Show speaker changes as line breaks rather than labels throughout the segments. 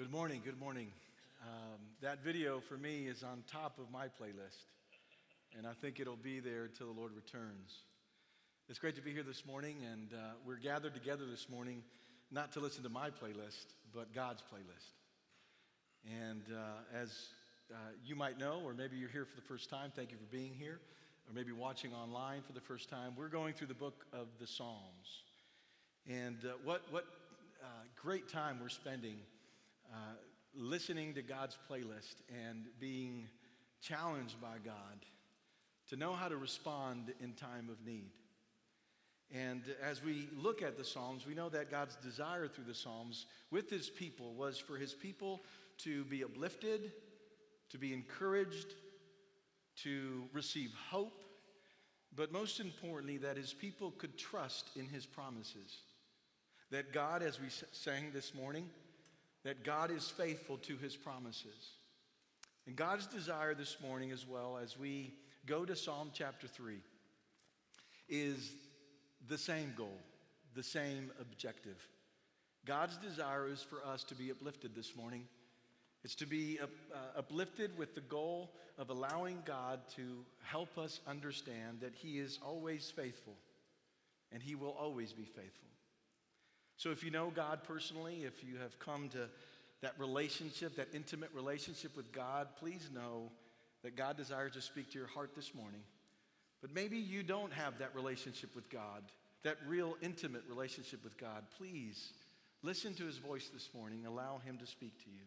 Good morning, good morning. Um, that video for me is on top of my playlist, and I think it'll be there till the Lord returns. It's great to be here this morning, and uh, we're gathered together this morning not to listen to my playlist, but God's playlist. And uh, as uh, you might know, or maybe you're here for the first time, thank you for being here, or maybe watching online for the first time. We're going through the book of the Psalms. And uh, what, what uh, great time we're spending uh, listening to God's playlist and being challenged by God to know how to respond in time of need. And as we look at the Psalms, we know that God's desire through the Psalms with his people was for his people to be uplifted, to be encouraged, to receive hope, but most importantly, that his people could trust in his promises. That God, as we sang this morning, that God is faithful to his promises. And God's desire this morning, as well as we go to Psalm chapter 3, is the same goal, the same objective. God's desire is for us to be uplifted this morning. It's to be uh, uplifted with the goal of allowing God to help us understand that He is always faithful and He will always be faithful. So, if you know God personally, if you have come to that relationship, that intimate relationship with God, please know that God desires to speak to your heart this morning. But maybe you don't have that relationship with God, that real intimate relationship with God. Please listen to his voice this morning, allow him to speak to you.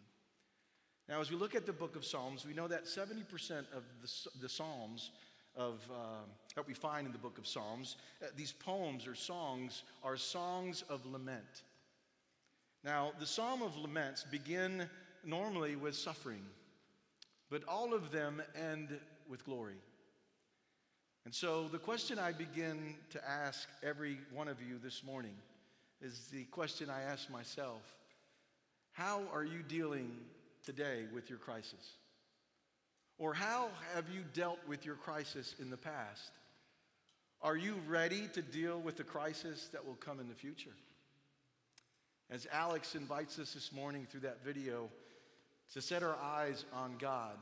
Now, as we look at the book of Psalms, we know that 70% of the, the Psalms of, uh, that we find in the book of Psalms. Uh, these poems or songs are songs of lament. Now, the Psalm of Laments begin normally with suffering, but all of them end with glory. And so, the question I begin to ask every one of you this morning is the question I ask myself How are you dealing today with your crisis? Or how have you dealt with your crisis in the past? Are you ready to deal with the crisis that will come in the future? As Alex invites us this morning through that video to set our eyes on God,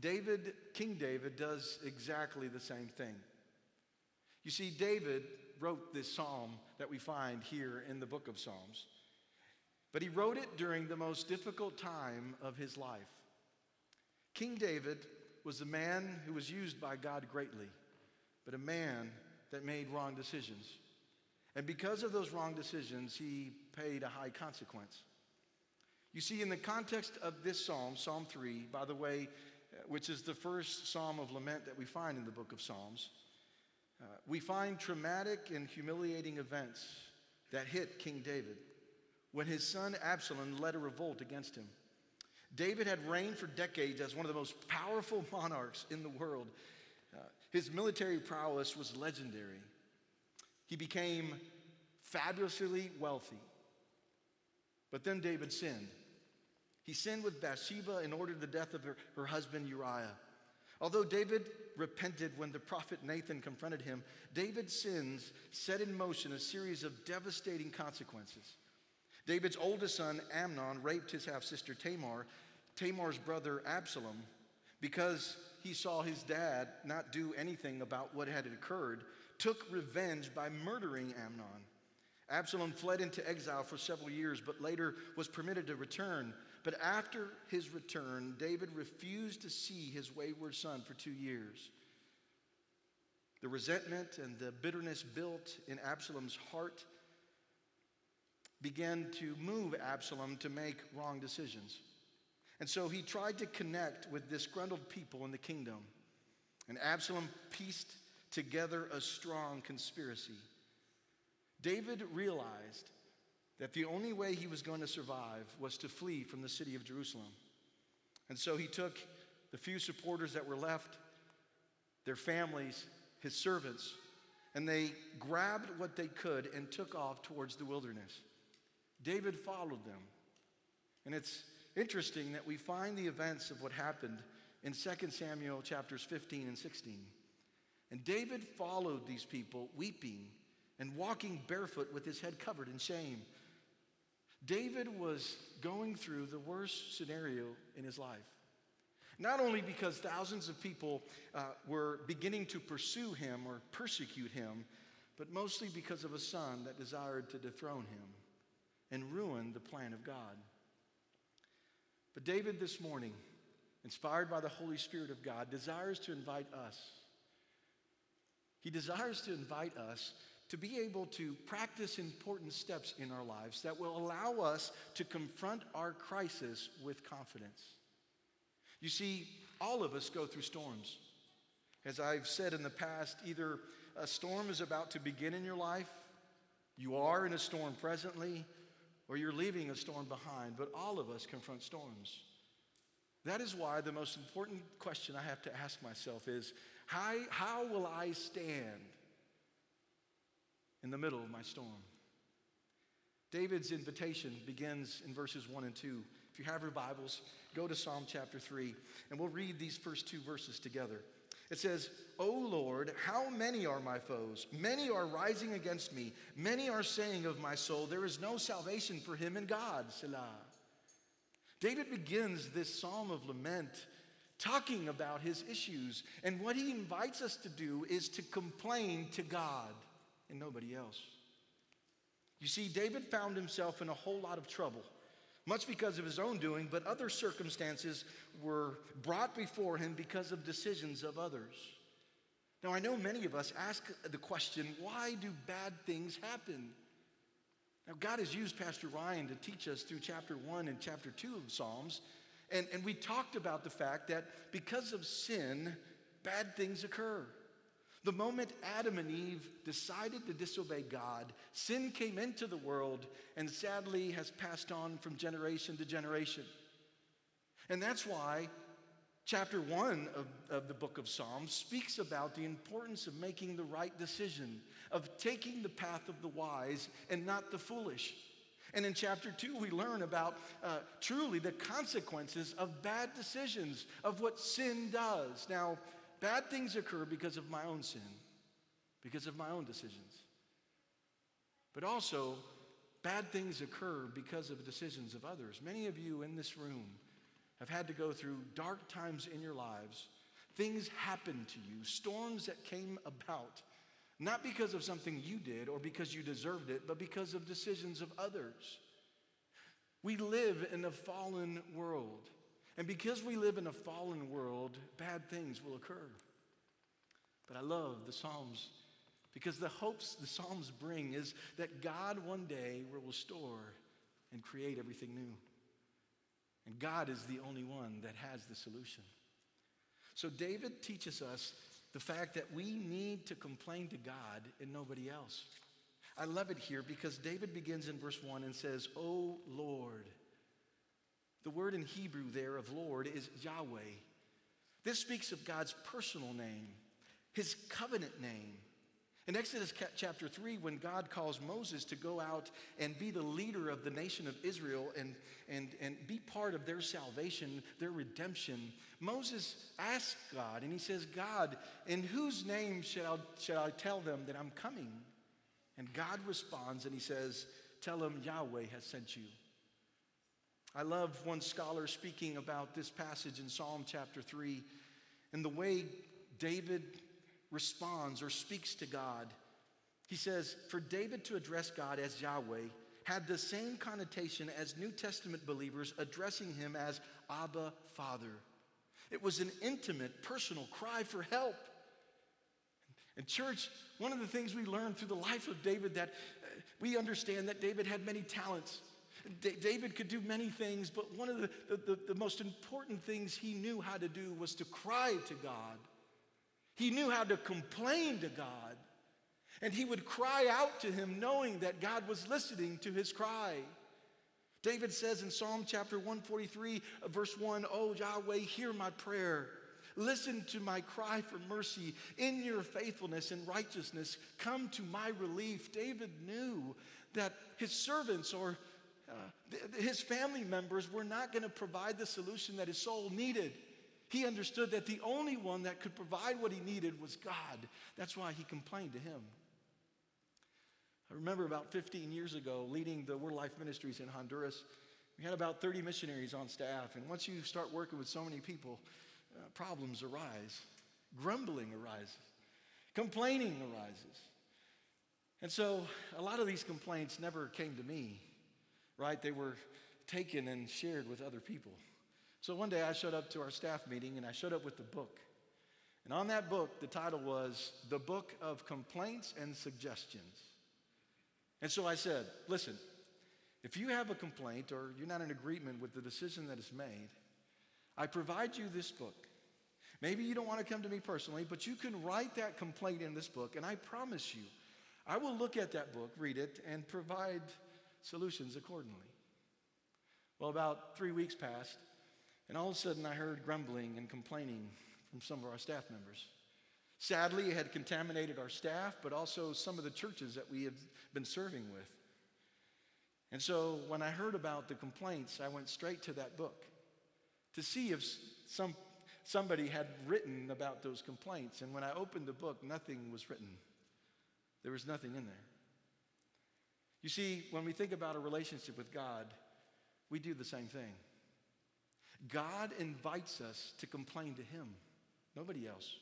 David, King David, does exactly the same thing. You see, David wrote this psalm that we find here in the book of Psalms, but he wrote it during the most difficult time of his life. King David was a man who was used by God greatly, but a man that made wrong decisions. And because of those wrong decisions, he paid a high consequence. You see, in the context of this psalm, Psalm 3, by the way, which is the first psalm of lament that we find in the book of Psalms, uh, we find traumatic and humiliating events that hit King David when his son Absalom led a revolt against him. David had reigned for decades as one of the most powerful monarchs in the world. Uh, his military prowess was legendary. He became fabulously wealthy. But then David sinned. He sinned with Bathsheba and ordered the death of her, her husband Uriah. Although David repented when the prophet Nathan confronted him, David's sins set in motion a series of devastating consequences. David's oldest son, Amnon, raped his half sister Tamar, Tamar's brother Absalom, because he saw his dad not do anything about what had occurred, took revenge by murdering Amnon. Absalom fled into exile for several years, but later was permitted to return. But after his return, David refused to see his wayward son for two years. The resentment and the bitterness built in Absalom's heart began to move Absalom to make wrong decisions. And so he tried to connect with disgruntled people in the kingdom. And Absalom pieced together a strong conspiracy. David realized that the only way he was going to survive was to flee from the city of Jerusalem. And so he took the few supporters that were left, their families, his servants, and they grabbed what they could and took off towards the wilderness. David followed them. And it's interesting that we find the events of what happened in 2 Samuel chapters 15 and 16. And David followed these people weeping and walking barefoot with his head covered in shame. David was going through the worst scenario in his life. Not only because thousands of people uh, were beginning to pursue him or persecute him, but mostly because of a son that desired to dethrone him and ruin the plan of God. But David, this morning, inspired by the Holy Spirit of God, desires to invite us. He desires to invite us to be able to practice important steps in our lives that will allow us to confront our crisis with confidence. You see, all of us go through storms. As I've said in the past, either a storm is about to begin in your life, you are in a storm presently, or you're leaving a storm behind, but all of us confront storms. That is why the most important question I have to ask myself is how, how will I stand in the middle of my storm? David's invitation begins in verses 1 and 2. If you have your Bibles, go to Psalm chapter 3, and we'll read these first two verses together. It says, O Lord, how many are my foes? Many are rising against me. Many are saying of my soul, There is no salvation for him in God. Selah. David begins this psalm of lament talking about his issues. And what he invites us to do is to complain to God and nobody else. You see, David found himself in a whole lot of trouble much because of his own doing, but other circumstances were brought before him because of decisions of others. Now, I know many of us ask the question why do bad things happen? Now, God has used Pastor Ryan to teach us through chapter 1 and chapter 2 of Psalms. And, and we talked about the fact that because of sin, bad things occur. The moment Adam and Eve decided to disobey God, sin came into the world and sadly has passed on from generation to generation. And that's why chapter one of, of the book of Psalms speaks about the importance of making the right decision, of taking the path of the wise and not the foolish. And in chapter two, we learn about uh, truly the consequences of bad decisions, of what sin does. Now, Bad things occur because of my own sin, because of my own decisions. But also, bad things occur because of decisions of others. Many of you in this room have had to go through dark times in your lives. Things happened to you, storms that came about, not because of something you did or because you deserved it, but because of decisions of others. We live in a fallen world. And because we live in a fallen world, bad things will occur. But I love the Psalms because the hopes the Psalms bring is that God one day will restore and create everything new. And God is the only one that has the solution. So David teaches us the fact that we need to complain to God and nobody else. I love it here because David begins in verse 1 and says, "O Lord, the word in Hebrew there of Lord is Yahweh. This speaks of God's personal name, his covenant name. In Exodus chapter 3, when God calls Moses to go out and be the leader of the nation of Israel and, and, and be part of their salvation, their redemption, Moses asks God, and he says, God, in whose name shall, shall I tell them that I'm coming? And God responds and he says, Tell them Yahweh has sent you. I love one scholar speaking about this passage in Psalm chapter 3 and the way David responds or speaks to God. He says, For David to address God as Yahweh had the same connotation as New Testament believers addressing him as Abba, Father. It was an intimate, personal cry for help. And, church, one of the things we learned through the life of David that uh, we understand that David had many talents. D- David could do many things, but one of the, the, the, most important things he knew how to do was to cry to God. He knew how to complain to God. And he would cry out to him, knowing that God was listening to his cry. David says in Psalm chapter 143, verse 1, Oh Yahweh, hear my prayer. Listen to my cry for mercy. In your faithfulness and righteousness, come to my relief. David knew that his servants or uh, his family members were not going to provide the solution that his soul needed. He understood that the only one that could provide what he needed was God. That's why he complained to him. I remember about 15 years ago leading the Word Life Ministries in Honduras. We had about 30 missionaries on staff, and once you start working with so many people, uh, problems arise, grumbling arises, complaining arises. And so a lot of these complaints never came to me, right? They were taken and shared with other people. So one day I showed up to our staff meeting and I showed up with the book. And on that book, the title was The Book of Complaints and Suggestions. And so I said, listen, if you have a complaint or you're not in agreement with the decision that is made, I provide you this book. Maybe you don't want to come to me personally, but you can write that complaint in this book, and I promise you, I will look at that book, read it, and provide solutions accordingly. Well, about three weeks passed, and all of a sudden I heard grumbling and complaining from some of our staff members. Sadly, it had contaminated our staff, but also some of the churches that we had been serving with. And so when I heard about the complaints, I went straight to that book to see if some, somebody had written about those complaints. And when I opened the book, nothing was written, there was nothing in there. You see, when we think about a relationship with God, we do the same thing. God invites us to complain to Him, nobody else.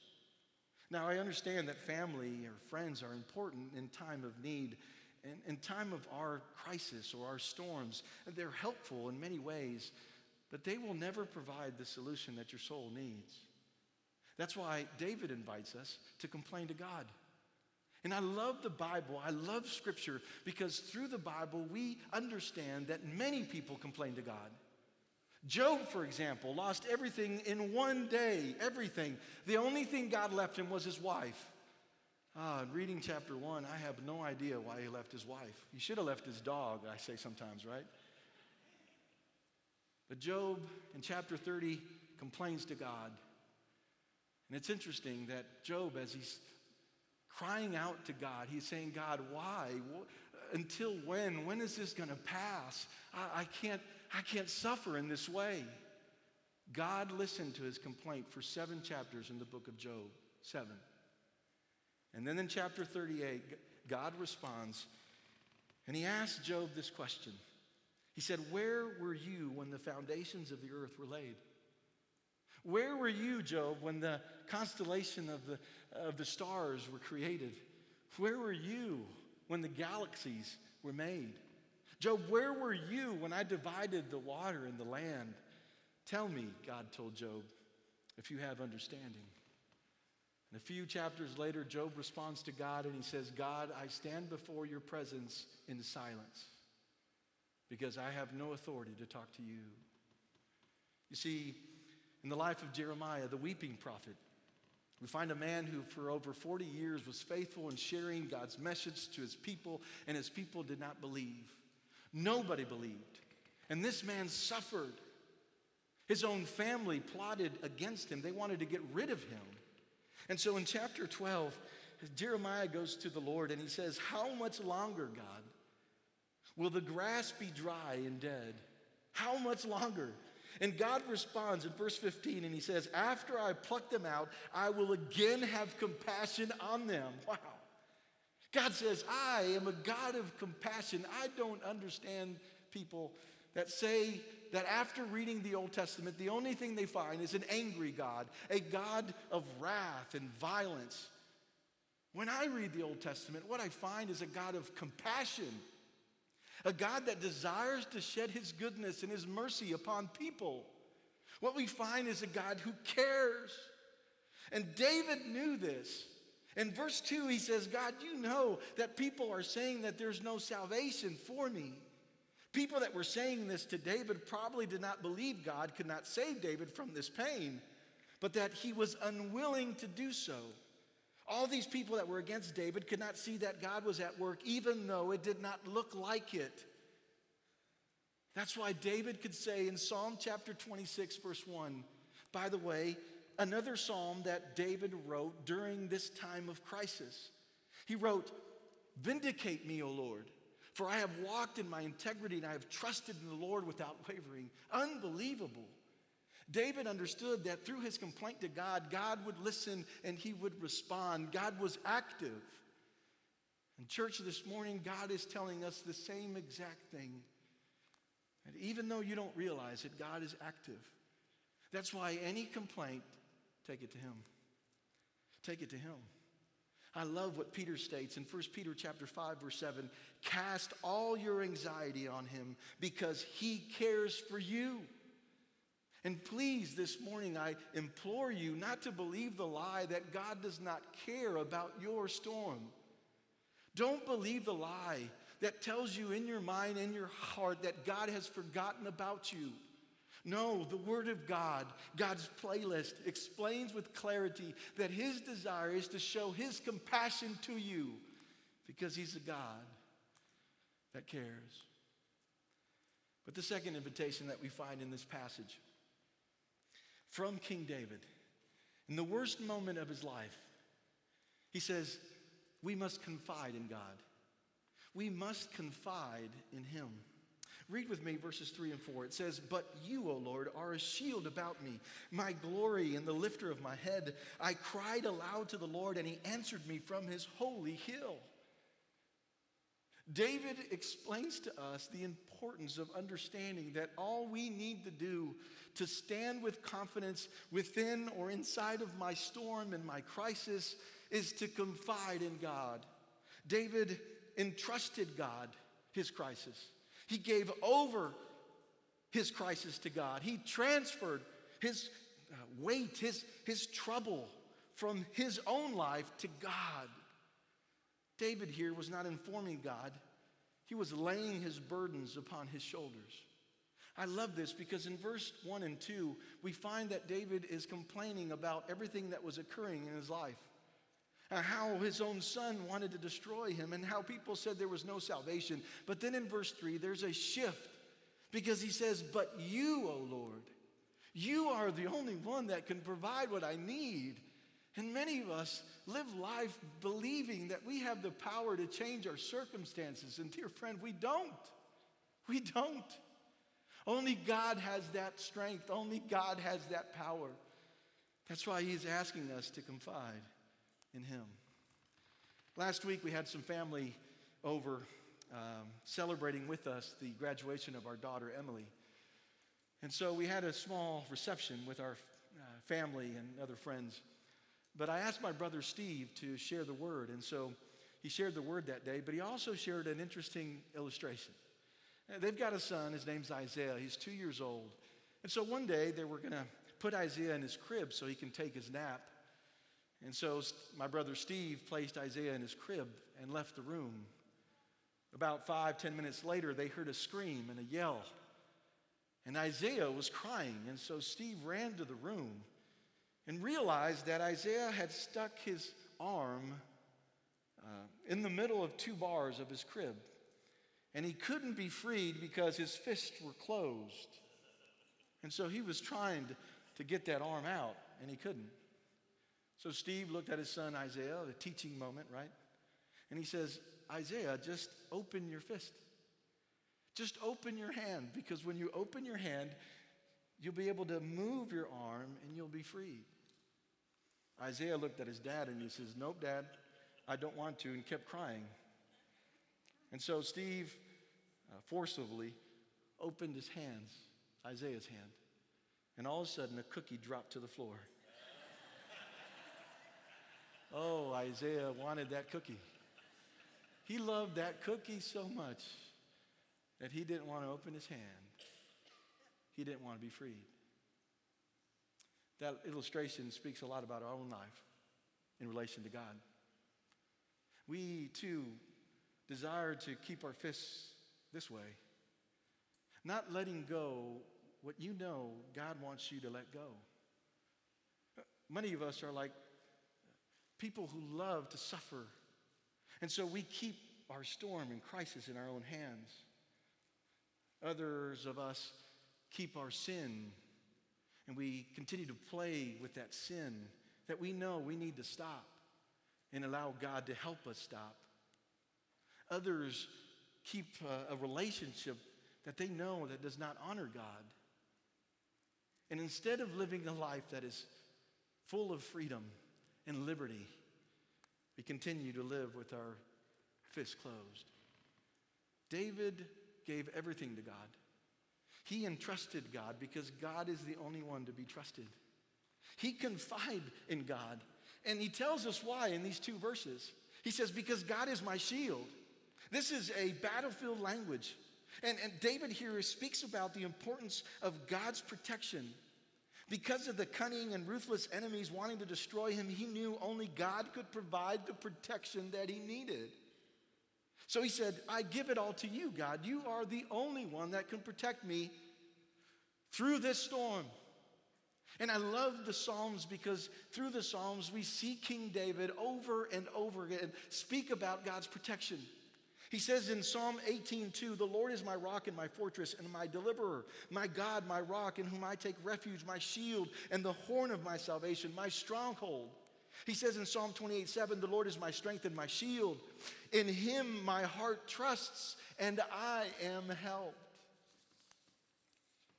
Now, I understand that family or friends are important in time of need, in, in time of our crisis or our storms. They're helpful in many ways, but they will never provide the solution that your soul needs. That's why David invites us to complain to God. And I love the Bible. I love Scripture because through the Bible, we understand that many people complain to God. Job, for example, lost everything in one day, everything. The only thing God left him was his wife. Ah, reading chapter one, I have no idea why he left his wife. He should have left his dog, I say sometimes, right? But Job in chapter 30 complains to God. And it's interesting that Job, as he's crying out to God, he's saying, God, why? Until when? When is this going to pass? I, I can't I can't suffer in this way. God listened to his complaint for seven chapters in the book of Job. Seven. And then in chapter 38, God responds and he asks Job this question. He said, Where were you when the foundations of the earth were laid? Where were you, Job, when the constellation of the, of the stars were created? Where were you when the galaxies were made? Job, where were you when I divided the water and the land? Tell me, God told Job, if you have understanding. And a few chapters later, Job responds to God and he says, God, I stand before your presence in silence because I have no authority to talk to you. You see, in the life of Jeremiah, the weeping prophet, we find a man who, for over 40 years, was faithful in sharing God's message to his people, and his people did not believe. Nobody believed. And this man suffered. His own family plotted against him, they wanted to get rid of him. And so in chapter 12, Jeremiah goes to the Lord and he says, How much longer, God, will the grass be dry and dead? How much longer? And God responds in verse 15 and he says, After I pluck them out, I will again have compassion on them. Wow. God says, I am a God of compassion. I don't understand people that say that after reading the Old Testament, the only thing they find is an angry God, a God of wrath and violence. When I read the Old Testament, what I find is a God of compassion, a God that desires to shed his goodness and his mercy upon people. What we find is a God who cares. And David knew this. In verse 2, he says, God, you know that people are saying that there's no salvation for me. People that were saying this to David probably did not believe God could not save David from this pain, but that he was unwilling to do so. All these people that were against David could not see that God was at work, even though it did not look like it. That's why David could say in Psalm chapter 26, verse 1, by the way, another psalm that David wrote during this time of crisis. He wrote, Vindicate me, O Lord, for I have walked in my integrity and I have trusted in the Lord without wavering. Unbelievable. David understood that through his complaint to God, God would listen and he would respond. God was active. And, church, this morning, God is telling us the same exact thing. And even though you don't realize it, God is active. That's why any complaint, take it to Him. Take it to Him. I love what Peter states in 1 Peter chapter 5 verse 7, cast all your anxiety on him because he cares for you. And please this morning I implore you not to believe the lie that God does not care about your storm. Don't believe the lie that tells you in your mind and your heart that God has forgotten about you. No, the Word of God, God's playlist, explains with clarity that His desire is to show His compassion to you because He's a God that cares. But the second invitation that we find in this passage from King David, in the worst moment of his life, he says, We must confide in God. We must confide in Him. Read with me verses 3 and 4. It says, But you, O Lord, are a shield about me, my glory and the lifter of my head. I cried aloud to the Lord, and he answered me from his holy hill. David explains to us the importance of understanding that all we need to do to stand with confidence within or inside of my storm and my crisis is to confide in God. David entrusted God his crisis. He gave over his crisis to God. He transferred his uh, weight, his, his trouble from his own life to God. David here was not informing God, he was laying his burdens upon his shoulders. I love this because in verse 1 and 2, we find that David is complaining about everything that was occurring in his life how his own son wanted to destroy him, and how people said there was no salvation. But then in verse 3, there's a shift because he says, But you, O Lord, you are the only one that can provide what I need. And many of us live life believing that we have the power to change our circumstances. And dear friend, we don't. We don't. Only God has that strength, only God has that power. That's why He's asking us to confide in Him. Last week, we had some family over um, celebrating with us the graduation of our daughter, Emily. And so we had a small reception with our uh, family and other friends. But I asked my brother Steve to share the word. And so he shared the word that day, but he also shared an interesting illustration. Uh, they've got a son, his name's Isaiah. He's two years old. And so one day they were going to put Isaiah in his crib so he can take his nap. And so my brother Steve placed Isaiah in his crib and left the room. About five, ten minutes later, they heard a scream and a yell. And Isaiah was crying. And so Steve ran to the room and realized that Isaiah had stuck his arm uh, in the middle of two bars of his crib. And he couldn't be freed because his fists were closed. And so he was trying to, to get that arm out, and he couldn't. So Steve looked at his son Isaiah, the teaching moment, right? And he says, Isaiah, just open your fist. Just open your hand, because when you open your hand, you'll be able to move your arm and you'll be freed. Isaiah looked at his dad and he says, Nope, dad, I don't want to, and kept crying. And so Steve uh, forcibly opened his hands, Isaiah's hand, and all of a sudden a cookie dropped to the floor. Oh, Isaiah wanted that cookie. He loved that cookie so much that he didn't want to open his hand. He didn't want to be freed. That illustration speaks a lot about our own life in relation to God. We too desire to keep our fists this way, not letting go what you know God wants you to let go. Many of us are like people who love to suffer. And so we keep our storm and crisis in our own hands. Others of us keep our sin and we continue to play with that sin that we know we need to stop and allow God to help us stop. Others keep a, a relationship that they know that does not honor God. And instead of living a life that is full of freedom and liberty, we continue to live with our fists closed. David gave everything to God. He entrusted God because God is the only one to be trusted. He confided in God. And he tells us why in these two verses. He says, Because God is my shield. This is a battlefield language. And, and David here speaks about the importance of God's protection. Because of the cunning and ruthless enemies wanting to destroy him, he knew only God could provide the protection that he needed. So he said, I give it all to you, God. You are the only one that can protect me through this storm. And I love the Psalms because through the Psalms we see King David over and over again speak about God's protection. He says in Psalm 18:2, "The Lord is my rock and my fortress and my deliverer, my God, my rock in whom I take refuge, my shield and the horn of my salvation, my stronghold." He says in Psalm 28 7, "The Lord is my strength and my shield. In him my heart trusts and I am helped."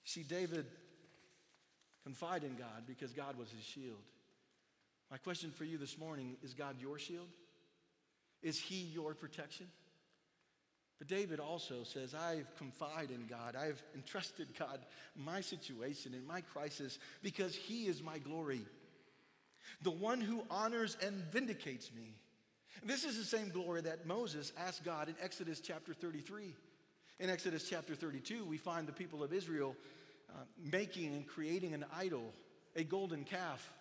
See, David confide in God because God was his shield. My question for you this morning is God your shield? Is he your protection? But David also says, I've confided in God. I've entrusted God my situation and my crisis because he is my glory, the one who honors and vindicates me. This is the same glory that Moses asked God in Exodus chapter 33. In Exodus chapter 32, we find the people of Israel uh, making and creating an idol, a golden calf.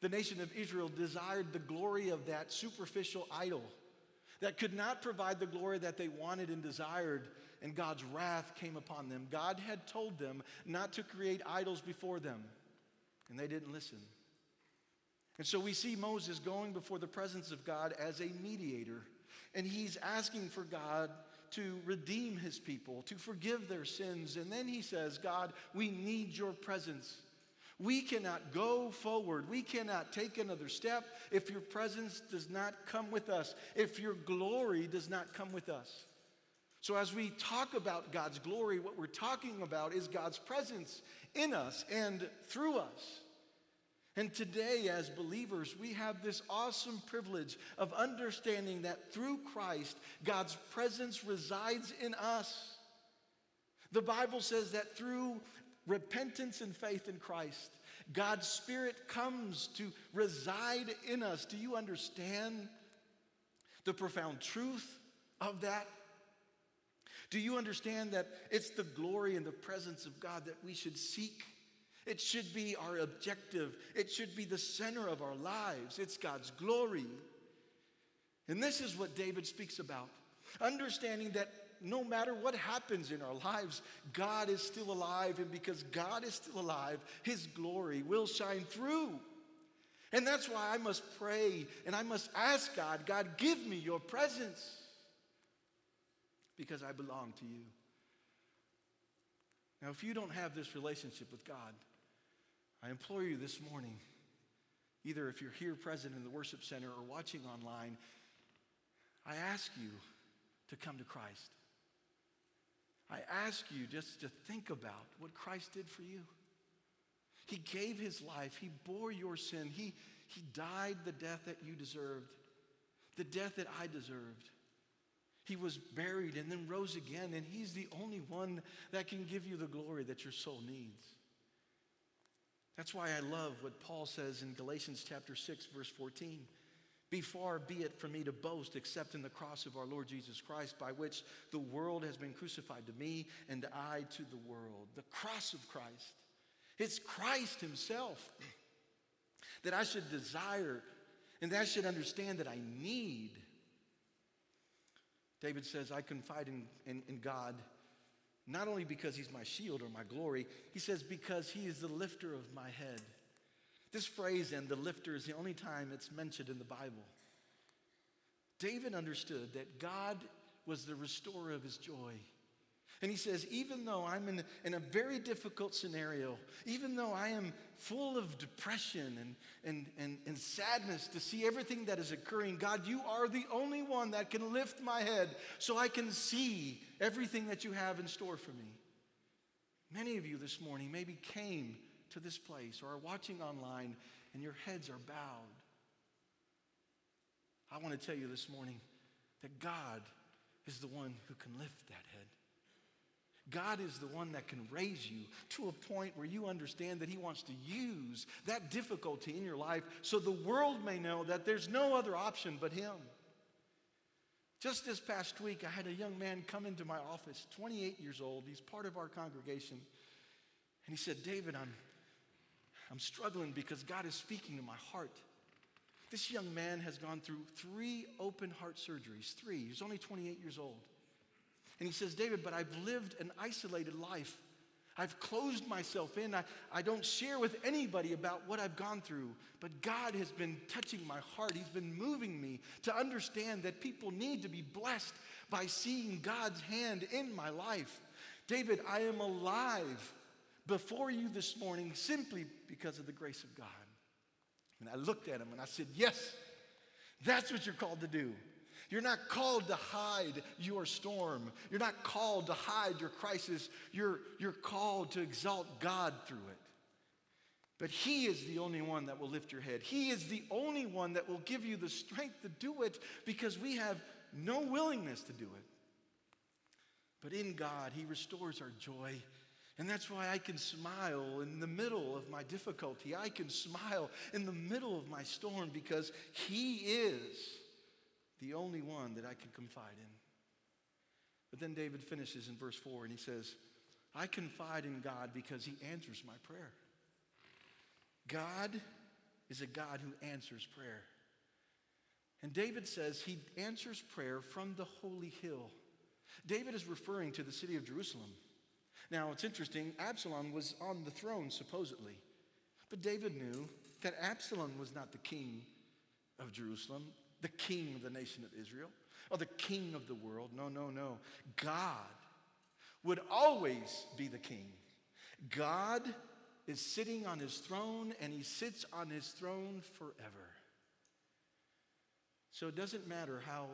The nation of Israel desired the glory of that superficial idol that could not provide the glory that they wanted and desired, and God's wrath came upon them. God had told them not to create idols before them, and they didn't listen. And so we see Moses going before the presence of God as a mediator, and he's asking for God to redeem his people, to forgive their sins. And then he says, God, we need your presence. We cannot go forward. We cannot take another step if your presence does not come with us, if your glory does not come with us. So, as we talk about God's glory, what we're talking about is God's presence in us and through us. And today, as believers, we have this awesome privilege of understanding that through Christ, God's presence resides in us. The Bible says that through repentance and faith in Christ, God's Spirit comes to reside in us. Do you understand the profound truth of that? Do you understand that it's the glory and the presence of God that we should seek? It should be our objective. It should be the center of our lives. It's God's glory. And this is what David speaks about understanding that no matter what happens in our lives, God is still alive. And because God is still alive, His glory will shine through. And that's why I must pray and I must ask God, God, give me your presence because I belong to you. Now, if you don't have this relationship with God, I implore you this morning, either if you're here present in the worship center or watching online, I ask you to come to Christ. I ask you just to think about what Christ did for you. He gave his life, he bore your sin, he, he died the death that you deserved, the death that I deserved. He was buried and then rose again, and he's the only one that can give you the glory that your soul needs. That's why I love what Paul says in Galatians chapter 6 verse 14. Be far be it from me to boast except in the cross of our Lord Jesus Christ, by which the world has been crucified to me and I to the world. The cross of Christ. It's Christ Himself that I should desire and that I should understand that I need. David says, I confide in, in, in God not only because He's my shield or my glory, he says, because He is the lifter of my head. This phrase, and the lifter, is the only time it's mentioned in the Bible. David understood that God was the restorer of his joy. And he says, even though I'm in, in a very difficult scenario, even though I am full of depression and, and, and, and sadness to see everything that is occurring, God, you are the only one that can lift my head so I can see everything that you have in store for me. Many of you this morning maybe came to this place or are watching online and your heads are bowed, I want to tell you this morning that God is the one who can lift that head. God is the one that can raise you to a point where you understand that He wants to use that difficulty in your life so the world may know that there's no other option but Him. Just this past week, I had a young man come into my office, 28 years old. He's part of our congregation. And he said, David, I'm, I'm struggling because God is speaking to my heart. This young man has gone through three open heart surgeries, three. He's only 28 years old. And he says, David, but I've lived an isolated life. I've closed myself in. I, I don't share with anybody about what I've gone through. But God has been touching my heart. He's been moving me to understand that people need to be blessed by seeing God's hand in my life. David, I am alive before you this morning simply because of the grace of God. And I looked at him and I said, Yes, that's what you're called to do. You're not called to hide your storm. You're not called to hide your crisis. You're, you're called to exalt God through it. But He is the only one that will lift your head. He is the only one that will give you the strength to do it because we have no willingness to do it. But in God, He restores our joy. And that's why I can smile in the middle of my difficulty. I can smile in the middle of my storm because He is the only one that I can confide in. But then David finishes in verse 4 and he says, I confide in God because he answers my prayer. God is a God who answers prayer. And David says he answers prayer from the holy hill. David is referring to the city of Jerusalem. Now, it's interesting, Absalom was on the throne, supposedly. But David knew that Absalom was not the king of Jerusalem the king of the nation of Israel or the king of the world. No, no, no. God would always be the king. God is sitting on his throne and he sits on his throne forever. So it doesn't matter how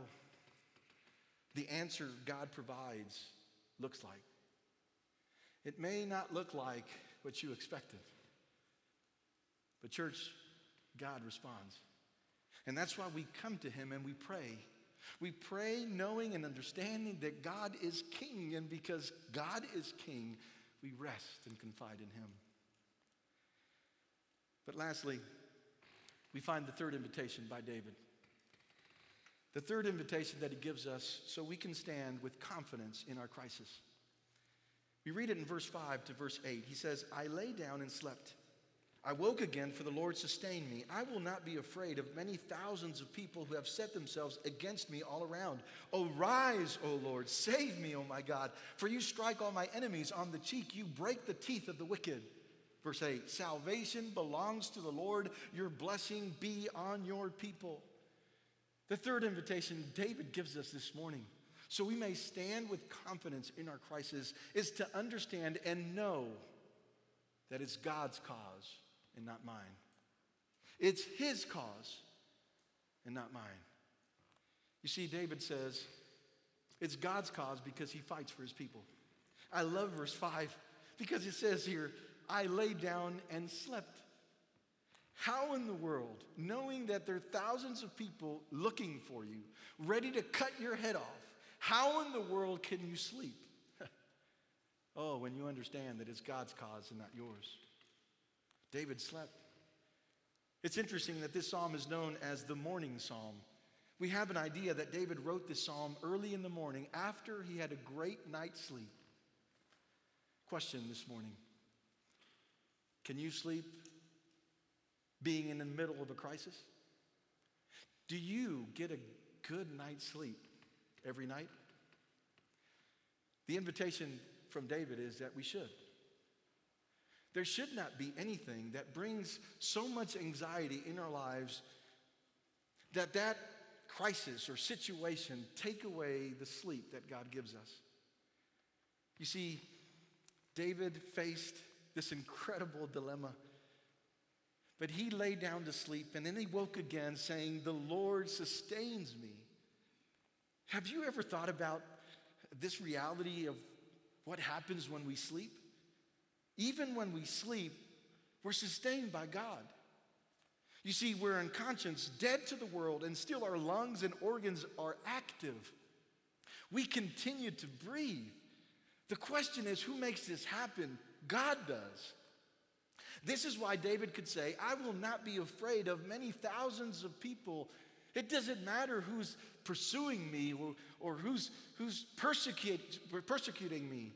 the answer God provides looks like. It may not look like what you expected. But, church, God responds. And that's why we come to Him and we pray. We pray knowing and understanding that God is King, and because God is King, we rest and confide in Him. But lastly, we find the third invitation by David. The third invitation that he gives us so we can stand with confidence in our crisis. We read it in verse 5 to verse 8. He says, I lay down and slept. I woke again, for the Lord sustained me. I will not be afraid of many thousands of people who have set themselves against me all around. Arise, O Lord, save me, O my God, for you strike all my enemies on the cheek. You break the teeth of the wicked. Verse 8 Salvation belongs to the Lord, your blessing be on your people. The third invitation David gives us this morning, so we may stand with confidence in our crisis, is to understand and know that it's God's cause and not mine. It's his cause and not mine. You see, David says it's God's cause because he fights for his people. I love verse 5 because it says here, I lay down and slept. How in the world, knowing that there are thousands of people looking for you, ready to cut your head off, how in the world can you sleep? oh, when you understand that it's God's cause and not yours. David slept. It's interesting that this psalm is known as the morning psalm. We have an idea that David wrote this psalm early in the morning after he had a great night's sleep. Question this morning Can you sleep being in the middle of a crisis? Do you get a good night's sleep every night? The invitation from David is that we should. There should not be anything that brings so much anxiety in our lives that that crisis or situation take away the sleep that God gives us. You see, David faced this incredible dilemma. But he lay down to sleep and then he woke again saying, The Lord sustains me. Have you ever thought about this reality of what happens when we sleep? Even when we sleep, we're sustained by God. You see, we're in conscience dead to the world, and still our lungs and organs are active. We continue to breathe. The question is who makes this happen? God does. This is why David could say, I will not be afraid of many thousands of people. It doesn't matter who's pursuing me or, or who's, who's persecute, persecuting me.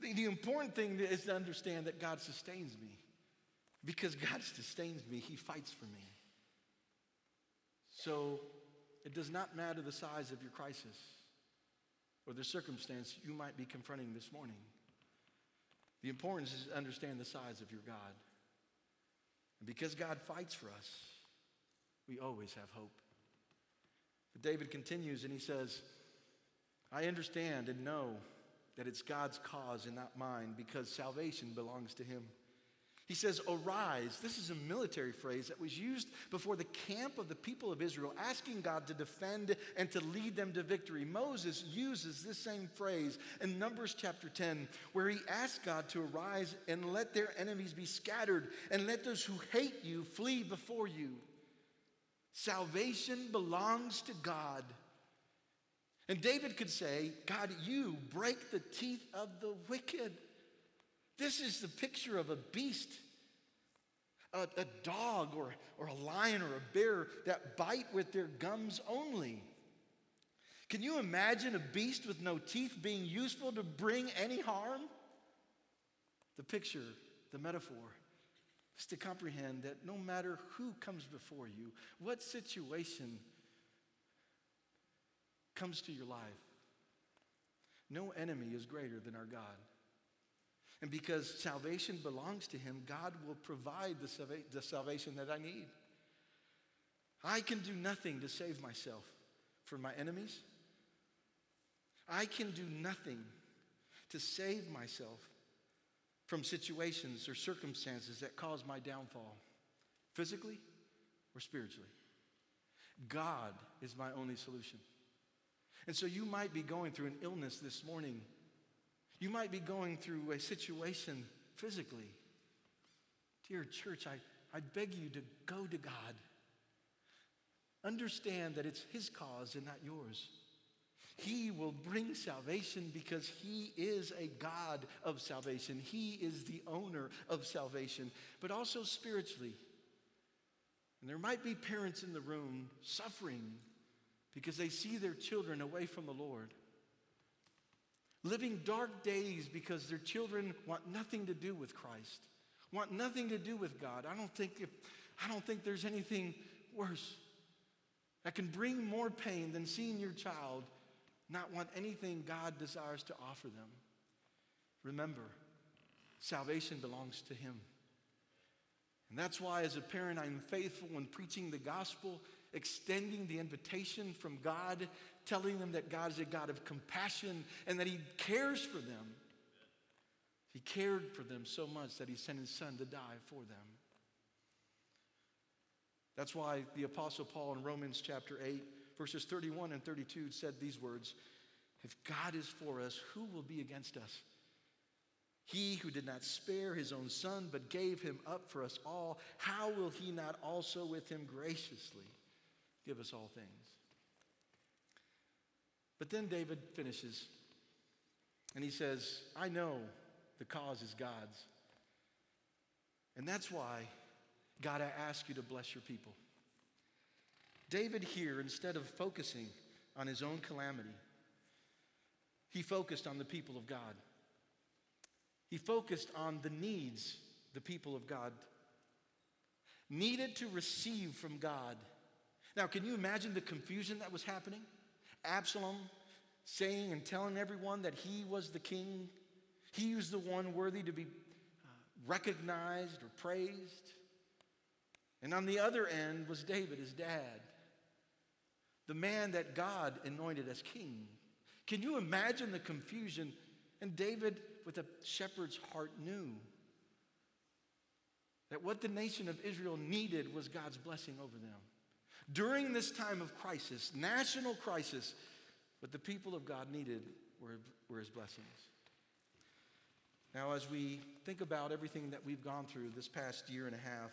The, the important thing is to understand that God sustains me. Because God sustains me, He fights for me. So it does not matter the size of your crisis or the circumstance you might be confronting this morning. The importance is to understand the size of your God. And because God fights for us, we always have hope. But David continues and he says, I understand and know that it's God's cause and not mine because salvation belongs to him. He says, Arise. This is a military phrase that was used before the camp of the people of Israel, asking God to defend and to lead them to victory. Moses uses this same phrase in Numbers chapter 10, where he asks God to arise and let their enemies be scattered and let those who hate you flee before you. Salvation belongs to God. And David could say, God, you break the teeth of the wicked. This is the picture of a beast, a, a dog or, or a lion or a bear that bite with their gums only. Can you imagine a beast with no teeth being useful to bring any harm? The picture, the metaphor, is to comprehend that no matter who comes before you, what situation comes to your life, no enemy is greater than our God. And because salvation belongs to Him, God will provide the, salva- the salvation that I need. I can do nothing to save myself from my enemies. I can do nothing to save myself from situations or circumstances that cause my downfall, physically or spiritually. God is my only solution. And so you might be going through an illness this morning you might be going through a situation physically. Dear church, I, I beg you to go to God. Understand that it's His cause and not yours. He will bring salvation because He is a God of salvation. He is the owner of salvation, but also spiritually. And there might be parents in the room suffering because they see their children away from the Lord living dark days because their children want nothing to do with Christ, want nothing to do with God. I don't think, if, I don't think there's anything worse that can bring more pain than seeing your child not want anything God desires to offer them. Remember, salvation belongs to Him. And that's why, as a parent, I'm faithful in preaching the gospel, extending the invitation from God telling them that God is a God of compassion and that He cares for them. He cared for them so much that He sent His Son to die for them. That's why the Apostle Paul in Romans chapter 8, verses 31 and 32 said these words If God is for us, who will be against us? He who did not spare his own son, but gave him up for us all, how will he not also with him graciously give us all things? But then David finishes and he says, I know the cause is God's. And that's why, God, I ask you to bless your people. David here, instead of focusing on his own calamity, he focused on the people of God. He focused on the needs the people of God needed to receive from God. Now, can you imagine the confusion that was happening? Absalom saying and telling everyone that he was the king. He was the one worthy to be uh, recognized or praised. And on the other end was David, his dad, the man that God anointed as king. Can you imagine the confusion? And David, with a shepherd's heart, knew that what the nation of Israel needed was God's blessing over them. During this time of crisis, national crisis, what the people of God needed were, were his blessings. Now, as we think about everything that we've gone through this past year and a half,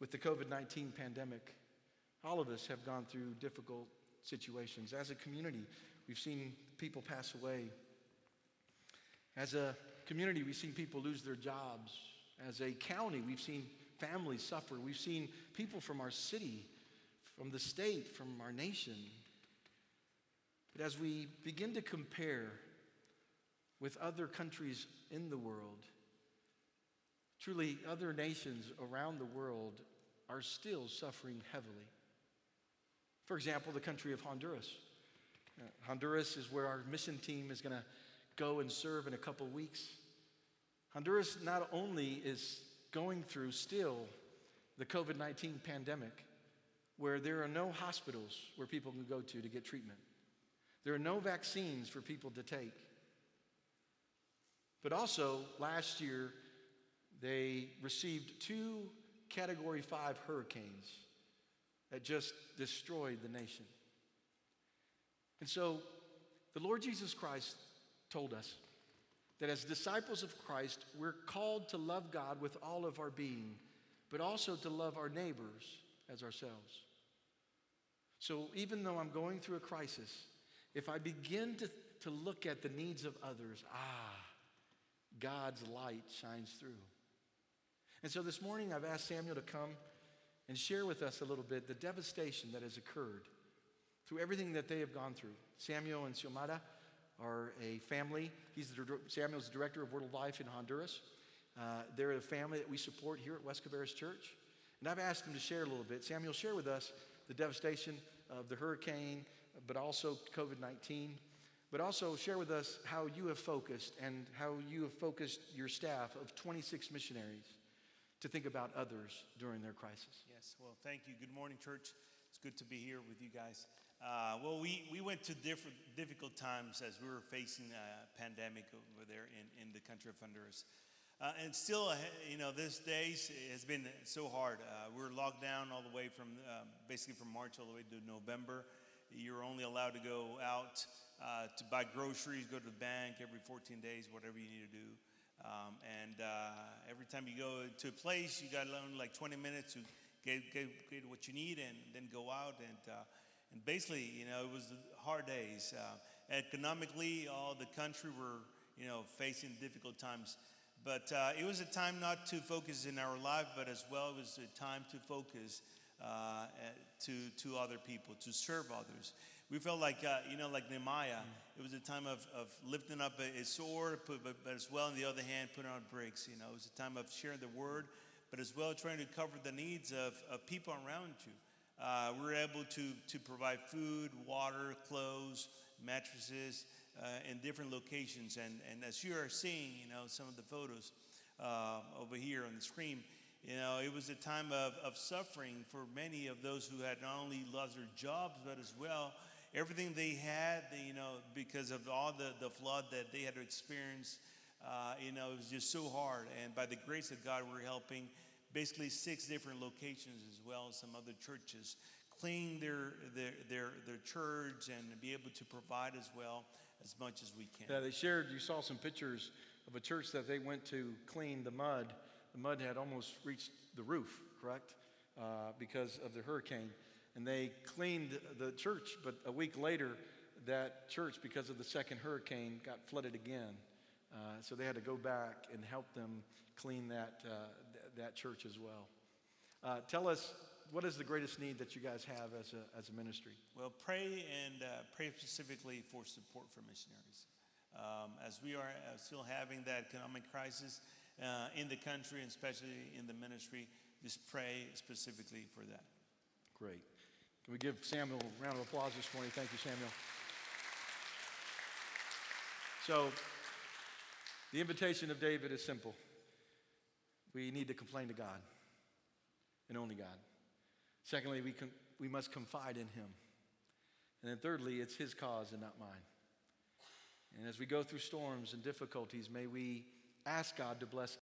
with the COVID 19 pandemic, all of us have gone through difficult situations. As a community, we've seen people pass away. As a community, we've seen people lose their jobs. As a county, we've seen families suffer. We've seen people from our city, from the state, from our nation. But as we begin to compare with other countries in the world, truly, other nations around the world are still suffering heavily. For example, the country of Honduras. Uh, Honduras is where our mission team is going to go and serve in a couple weeks. Honduras not only is going through still the COVID 19 pandemic, where there are no hospitals where people can go to to get treatment, there are no vaccines for people to take. But also, last year, they received two Category 5 hurricanes that just destroyed the nation. And so, the Lord Jesus Christ told us that as disciples of Christ, we're called to love God with all of our being, but also to love our neighbors as ourselves. So even though I'm going through a crisis, if I begin to, to look at the needs of others, ah, God's light shines through. And so this morning I've asked Samuel to come and share with us a little bit the devastation that has occurred through everything that they have gone through. Samuel and Xiomara are a family. He's the, Samuel's the director of Word of Life in Honduras. Uh, they're a family that we support here at West Cabarrus Church. And I've asked him to share a little bit. Samuel, share with us the devastation of the hurricane, but also COVID 19. But also share with us how you have focused and how you have focused your staff of 26 missionaries to think about others during their crisis.
Yes, well, thank you. Good morning, church. It's good to be here with you guys. Uh, well, we, we went to different difficult times as we were facing a pandemic over there in, in the country of Honduras. Uh, and still, uh, you know, this days has been so hard. Uh, we're locked down all the way from um, basically from March all the way to November. You're only allowed to go out uh, to buy groceries, go to the bank every 14 days, whatever you need to do. Um, and uh, every time you go to a place, you got only like 20 minutes to get, get, get what you need and then go out and and basically, you know, it was hard days. Uh, economically, all the country were, you know, facing difficult times. But uh, it was a time not to focus in our life, but as well, it was a time to focus uh, to, to other people, to serve others. We felt like, uh, you know, like Nehemiah, it was a time of, of lifting up a, a sword, but, but, but as well, on the other hand, putting on bricks. You know, it was a time of sharing the word, but as well trying to cover the needs of, of people around you. Uh, we were able to, to provide food, water, clothes, mattresses uh, in different locations. And, and as you are seeing, you know, some of the photos uh, over here on the screen, you know, it was a time of, of suffering for many of those who had not only lost their jobs, but as well everything they had, you know, because of all the, the flood that they had to experience. Uh, you know, it was just so hard. And by the grace of God, we're helping basically six different locations as well as some other churches clean their, their, their, their church and be able to provide as well as much as we can.
Yeah, they shared, you saw some pictures of a church that they went to clean the mud. The mud had almost reached the roof, correct? Uh, because of the hurricane. And they cleaned the church, but a week later, that church, because of the second hurricane, got flooded again. Uh, so they had to go back and help them clean that, uh, that church as well. Uh, tell us, what is the greatest need that you guys have as a, as a ministry?
Well, pray and uh, pray specifically for support for missionaries. Um, as we are uh, still having that economic crisis uh, in the country, and especially in the ministry, just pray specifically for that.
Great. Can we give Samuel a round of applause this morning? Thank you, Samuel. So, the invitation of David is simple. We need to complain to God and only God. Secondly, we, com- we must confide in Him. And then thirdly, it's His cause and not mine. And as we go through storms and difficulties, may we ask God to bless